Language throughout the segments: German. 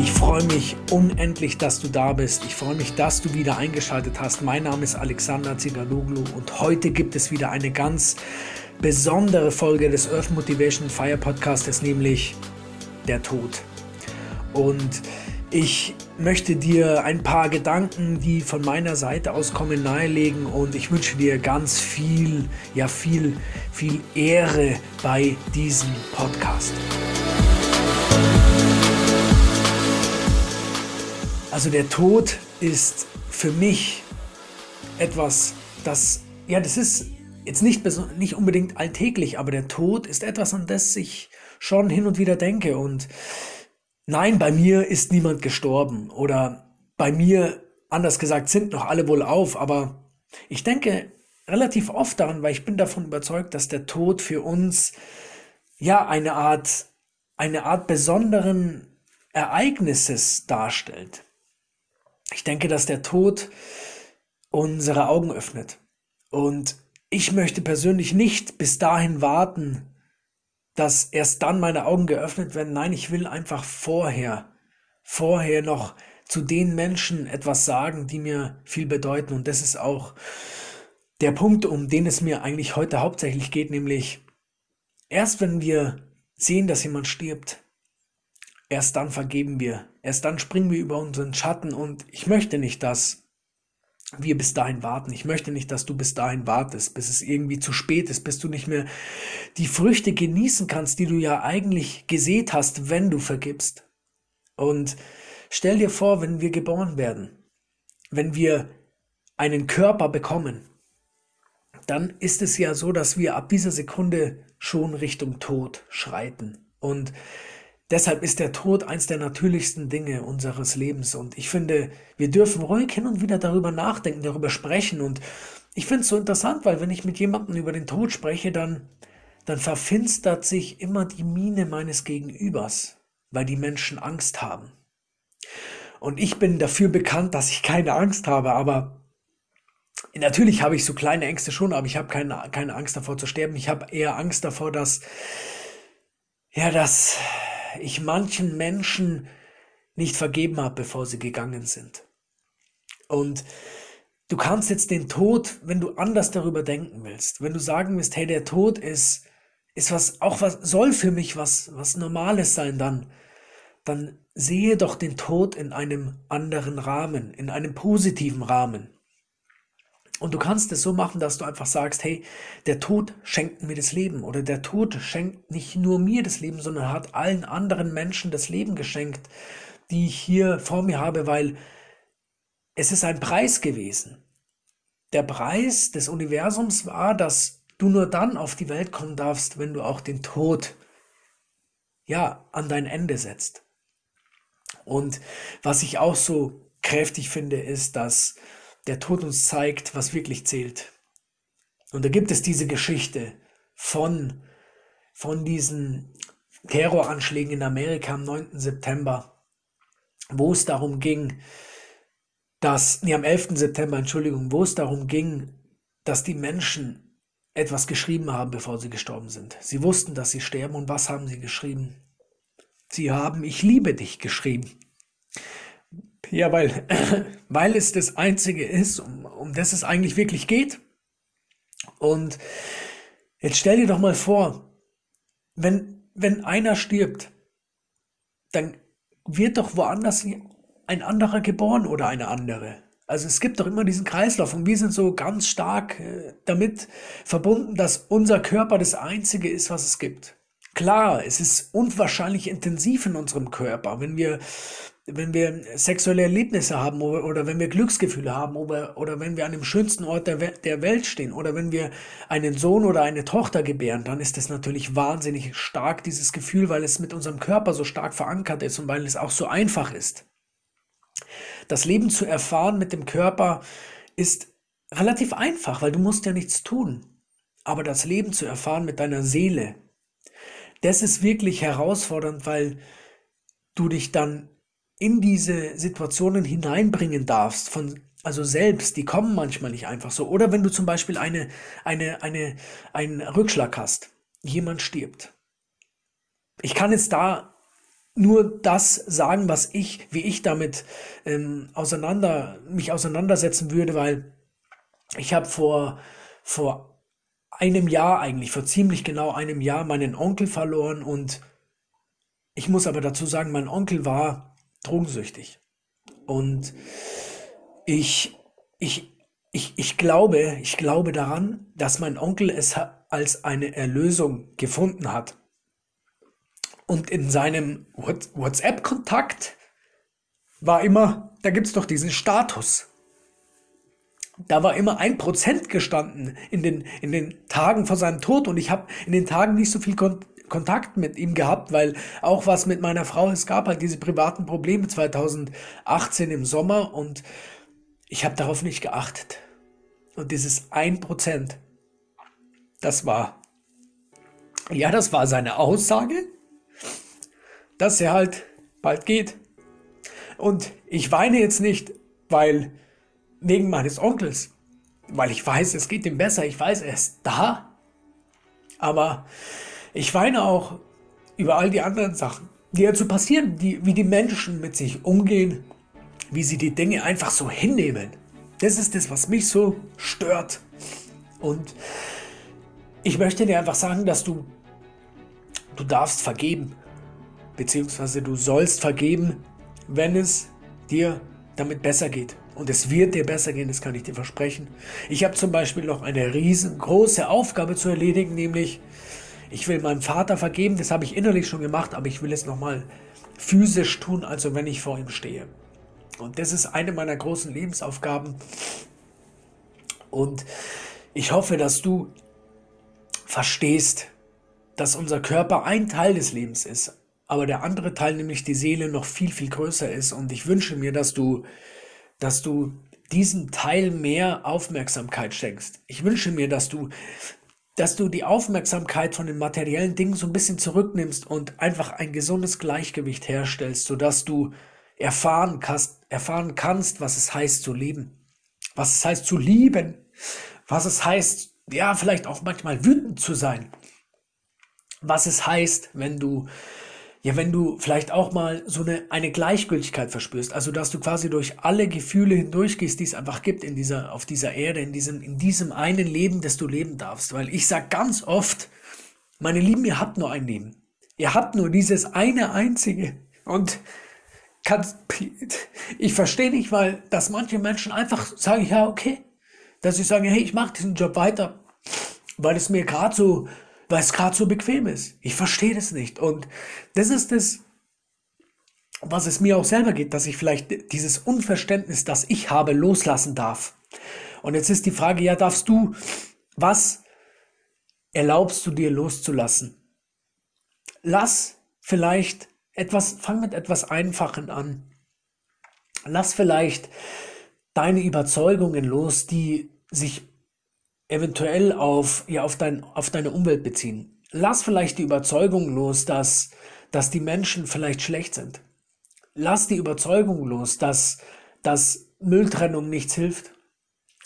Ich freue mich unendlich, dass du da bist. Ich freue mich, dass du wieder eingeschaltet hast. Mein Name ist Alexander Zigaloglu und heute gibt es wieder eine ganz besondere Folge des Earth Motivation Fire Podcastes, nämlich der Tod. Und ich möchte dir ein paar Gedanken, die von meiner Seite aus kommen, nahelegen und ich wünsche dir ganz viel, ja viel, viel Ehre bei diesem Podcast. Also der Tod ist für mich etwas, das, ja, das ist jetzt nicht, nicht unbedingt alltäglich, aber der Tod ist etwas, an das ich schon hin und wieder denke. Und nein, bei mir ist niemand gestorben. Oder bei mir, anders gesagt, sind noch alle wohl auf, aber ich denke relativ oft daran, weil ich bin davon überzeugt, dass der Tod für uns ja eine Art, eine Art besonderen Ereignisses darstellt. Ich denke, dass der Tod unsere Augen öffnet. Und ich möchte persönlich nicht bis dahin warten, dass erst dann meine Augen geöffnet werden. Nein, ich will einfach vorher, vorher noch zu den Menschen etwas sagen, die mir viel bedeuten. Und das ist auch der Punkt, um den es mir eigentlich heute hauptsächlich geht, nämlich erst wenn wir sehen, dass jemand stirbt, erst dann vergeben wir, erst dann springen wir über unseren Schatten und ich möchte nicht, dass wir bis dahin warten. Ich möchte nicht, dass du bis dahin wartest, bis es irgendwie zu spät ist, bis du nicht mehr die Früchte genießen kannst, die du ja eigentlich gesät hast, wenn du vergibst. Und stell dir vor, wenn wir geboren werden, wenn wir einen Körper bekommen, dann ist es ja so, dass wir ab dieser Sekunde schon Richtung Tod schreiten. Und Deshalb ist der Tod eins der natürlichsten Dinge unseres Lebens. Und ich finde, wir dürfen ruhig hin und wieder darüber nachdenken, darüber sprechen. Und ich finde es so interessant, weil wenn ich mit jemandem über den Tod spreche, dann, dann verfinstert sich immer die Miene meines Gegenübers, weil die Menschen Angst haben. Und ich bin dafür bekannt, dass ich keine Angst habe, aber natürlich habe ich so kleine Ängste schon, aber ich habe keine, keine Angst davor zu sterben. Ich habe eher Angst davor, dass, ja, dass, ich manchen Menschen nicht vergeben habe, bevor sie gegangen sind. Und du kannst jetzt den Tod, wenn du anders darüber denken willst, wenn du sagen willst, hey, der Tod ist, ist was, auch was, soll für mich was, was Normales sein, dann, dann sehe doch den Tod in einem anderen Rahmen, in einem positiven Rahmen. Und du kannst es so machen, dass du einfach sagst, hey, der Tod schenkt mir das Leben oder der Tod schenkt nicht nur mir das Leben, sondern hat allen anderen Menschen das Leben geschenkt, die ich hier vor mir habe, weil es ist ein Preis gewesen. Der Preis des Universums war, dass du nur dann auf die Welt kommen darfst, wenn du auch den Tod ja an dein Ende setzt. Und was ich auch so kräftig finde, ist, dass der Tod uns zeigt, was wirklich zählt. Und da gibt es diese Geschichte von, von diesen Terroranschlägen in Amerika am 9. September, wo es darum ging, dass, nee, am 11. September, Entschuldigung, wo es darum ging, dass die Menschen etwas geschrieben haben, bevor sie gestorben sind. Sie wussten, dass sie sterben und was haben sie geschrieben? Sie haben Ich liebe dich geschrieben. Ja, weil, weil es das Einzige ist, um, um das es eigentlich wirklich geht. Und jetzt stell dir doch mal vor, wenn, wenn einer stirbt, dann wird doch woanders ein anderer geboren oder eine andere. Also es gibt doch immer diesen Kreislauf und wir sind so ganz stark äh, damit verbunden, dass unser Körper das Einzige ist, was es gibt. Klar, es ist unwahrscheinlich intensiv in unserem Körper, wenn wir wenn wir sexuelle Erlebnisse haben oder, oder wenn wir Glücksgefühle haben oder, oder wenn wir an dem schönsten Ort der, der Welt stehen oder wenn wir einen Sohn oder eine Tochter gebären, dann ist es natürlich wahnsinnig stark, dieses Gefühl, weil es mit unserem Körper so stark verankert ist und weil es auch so einfach ist. Das Leben zu erfahren mit dem Körper ist relativ einfach, weil du musst ja nichts tun. Aber das Leben zu erfahren mit deiner Seele, das ist wirklich herausfordernd, weil du dich dann in diese Situationen hineinbringen darfst, von, also selbst, die kommen manchmal nicht einfach so. Oder wenn du zum Beispiel eine, eine, eine, einen Rückschlag hast, jemand stirbt. Ich kann jetzt da nur das sagen, was ich, wie ich damit ähm, auseinander, mich auseinandersetzen würde, weil ich habe vor, vor einem Jahr eigentlich, vor ziemlich genau einem Jahr meinen Onkel verloren und ich muss aber dazu sagen, mein Onkel war drogensüchtig. Und ich, ich, ich, ich glaube, ich glaube daran, dass mein Onkel es als eine Erlösung gefunden hat. Und in seinem WhatsApp-Kontakt war immer, da gibt es doch diesen Status. Da war immer ein Prozent gestanden in den, in den Tagen vor seinem Tod und ich habe in den Tagen nicht so viel Kon Kontakt mit ihm gehabt, weil auch was mit meiner Frau, es gab halt diese privaten Probleme 2018 im Sommer und ich habe darauf nicht geachtet. Und dieses ein Prozent, das war, ja, das war seine Aussage, dass er halt bald geht. Und ich weine jetzt nicht, weil wegen meines Onkels, weil ich weiß, es geht ihm besser, ich weiß, er ist da, aber ich weine auch über all die anderen Sachen, die ja zu passieren, die, wie die Menschen mit sich umgehen, wie sie die Dinge einfach so hinnehmen. Das ist das, was mich so stört. Und ich möchte dir einfach sagen, dass du, du darfst vergeben, beziehungsweise du sollst vergeben, wenn es dir damit besser geht. Und es wird dir besser gehen, das kann ich dir versprechen. Ich habe zum Beispiel noch eine riesengroße Aufgabe zu erledigen, nämlich ich will meinem Vater vergeben, das habe ich innerlich schon gemacht, aber ich will es nochmal physisch tun, also wenn ich vor ihm stehe. Und das ist eine meiner großen Lebensaufgaben. Und ich hoffe, dass du verstehst, dass unser Körper ein Teil des Lebens ist, aber der andere Teil, nämlich die Seele, noch viel, viel größer ist. Und ich wünsche mir, dass du, dass du diesem Teil mehr Aufmerksamkeit schenkst. Ich wünsche mir, dass du, dass du die Aufmerksamkeit von den materiellen Dingen so ein bisschen zurücknimmst und einfach ein gesundes Gleichgewicht herstellst, sodass du erfahren kannst, erfahren kannst, was es heißt zu leben, was es heißt zu lieben, was es heißt, ja, vielleicht auch manchmal wütend zu sein, was es heißt, wenn du ja, wenn du vielleicht auch mal so eine, eine Gleichgültigkeit verspürst, also dass du quasi durch alle Gefühle hindurchgehst, die es einfach gibt in dieser, auf dieser Erde, in diesem, in diesem einen Leben, das du leben darfst. Weil ich sag ganz oft, meine Lieben, ihr habt nur ein Leben. Ihr habt nur dieses eine einzige. Und kannst, ich verstehe nicht, weil, dass manche Menschen einfach sagen, ja, okay, dass sie sagen, hey, ich mache diesen Job weiter, weil es mir gerade so, weil es gerade so bequem ist. Ich verstehe das nicht. Und das ist das, was es mir auch selber geht, dass ich vielleicht dieses Unverständnis, das ich habe, loslassen darf. Und jetzt ist die Frage, ja, darfst du, was erlaubst du dir loszulassen? Lass vielleicht etwas, fang mit etwas Einfachen an. Lass vielleicht deine Überzeugungen los, die sich eventuell auf, ja, auf, dein, auf deine Umwelt beziehen. Lass vielleicht die Überzeugung los, dass, dass die Menschen vielleicht schlecht sind. Lass die Überzeugung los, dass, dass Mülltrennung nichts hilft.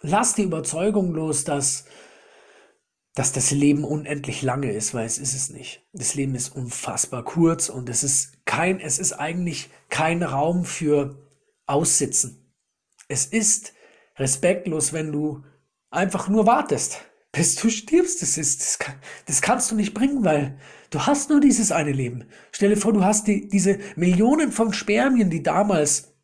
Lass die Überzeugung los, dass, dass das Leben unendlich lange ist, weil es ist es nicht. Das Leben ist unfassbar kurz und es ist kein, es ist eigentlich kein Raum für Aussitzen. Es ist respektlos, wenn du einfach nur wartest, bis du stirbst. Das ist, das, kann, das kannst du nicht bringen, weil du hast nur dieses eine Leben. Stell dir vor, du hast die, diese Millionen von Spermien, die damals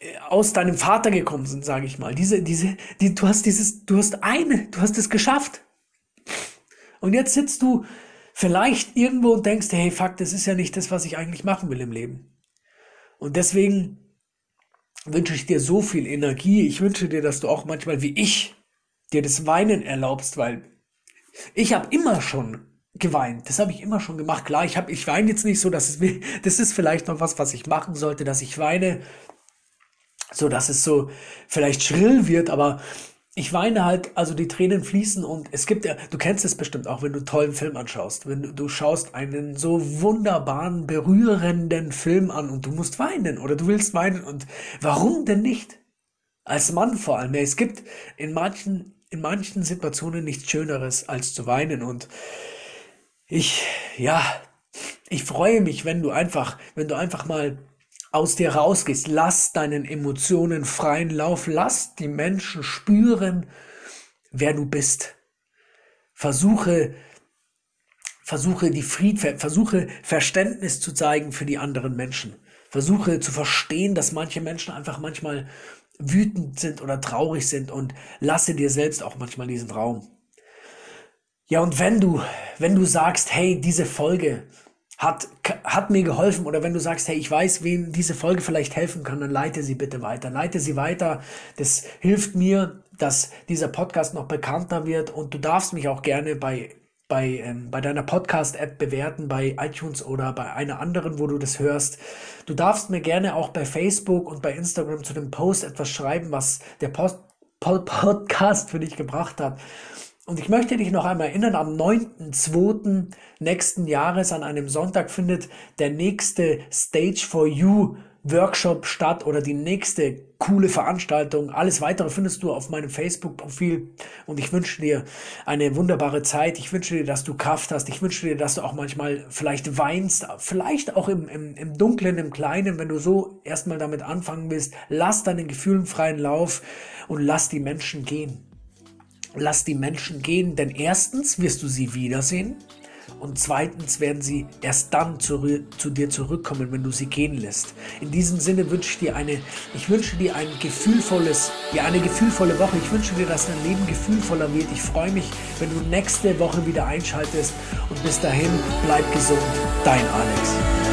äh, aus deinem Vater gekommen sind, sage ich mal. Diese, diese, die, du hast dieses, du hast eine, du hast es geschafft. Und jetzt sitzt du vielleicht irgendwo und denkst, hey, fuck, das ist ja nicht das, was ich eigentlich machen will im Leben. Und deswegen wünsche ich dir so viel Energie. Ich wünsche dir, dass du auch manchmal wie ich dir das Weinen erlaubst, weil ich habe immer schon geweint. Das habe ich immer schon gemacht. Klar, ich habe, ich weine jetzt nicht so, dass es das ist vielleicht noch was, was ich machen sollte, dass ich weine, so dass es so vielleicht schrill wird, aber ich weine halt, also die Tränen fließen und es gibt ja, du kennst es bestimmt auch, wenn du einen tollen Film anschaust, wenn du, du schaust einen so wunderbaren, berührenden Film an und du musst weinen oder du willst weinen und warum denn nicht? Als Mann vor allem. Es gibt in manchen, in manchen Situationen nichts Schöneres als zu weinen und ich, ja, Ich freue mich, wenn du einfach, wenn du einfach mal aus dir rausgehst. Lass deinen Emotionen freien Lauf. Lass die Menschen spüren, wer du bist. Versuche, versuche die Fried, versuche Verständnis zu zeigen für die anderen Menschen. Versuche zu verstehen, dass manche Menschen einfach manchmal wütend sind oder traurig sind und lasse dir selbst auch manchmal diesen Raum. Ja, und wenn du, wenn du sagst, hey, diese Folge hat, hat mir geholfen oder wenn du sagst, hey, ich weiß, wem diese Folge vielleicht helfen kann, dann leite sie bitte weiter. Leite sie weiter. Das hilft mir, dass dieser Podcast noch bekannter wird und du darfst mich auch gerne bei bei, ähm, bei deiner Podcast-App bewerten, bei iTunes oder bei einer anderen, wo du das hörst. Du darfst mir gerne auch bei Facebook und bei Instagram zu dem Post etwas schreiben, was der Post Pod Podcast für dich gebracht hat. Und ich möchte dich noch einmal erinnern, am 9.2. nächsten Jahres an einem Sonntag findet der nächste Stage for You Workshop statt oder die nächste coole Veranstaltung. Alles weitere findest du auf meinem Facebook-Profil und ich wünsche dir eine wunderbare Zeit. Ich wünsche dir, dass du Kraft hast. Ich wünsche dir, dass du auch manchmal vielleicht weinst, vielleicht auch im, im, im Dunklen, im Kleinen, wenn du so erstmal damit anfangen willst. Lass deinen Gefühlen freien Lauf und lass die Menschen gehen. Lass die Menschen gehen, denn erstens wirst du sie wiedersehen und zweitens werden sie erst dann zu, zu, dir zurückkommen, wenn du sie gehen lässt. In diesem Sinne wünsche ich dir eine, ich wünsche dir ein gefühlvolles, ja eine gefühlvolle Woche. Ich wünsche dir, dass dein Leben gefühlvoller wird. Ich freue mich, wenn du nächste Woche wieder einschaltest und bis dahin bleib gesund, dein Alex.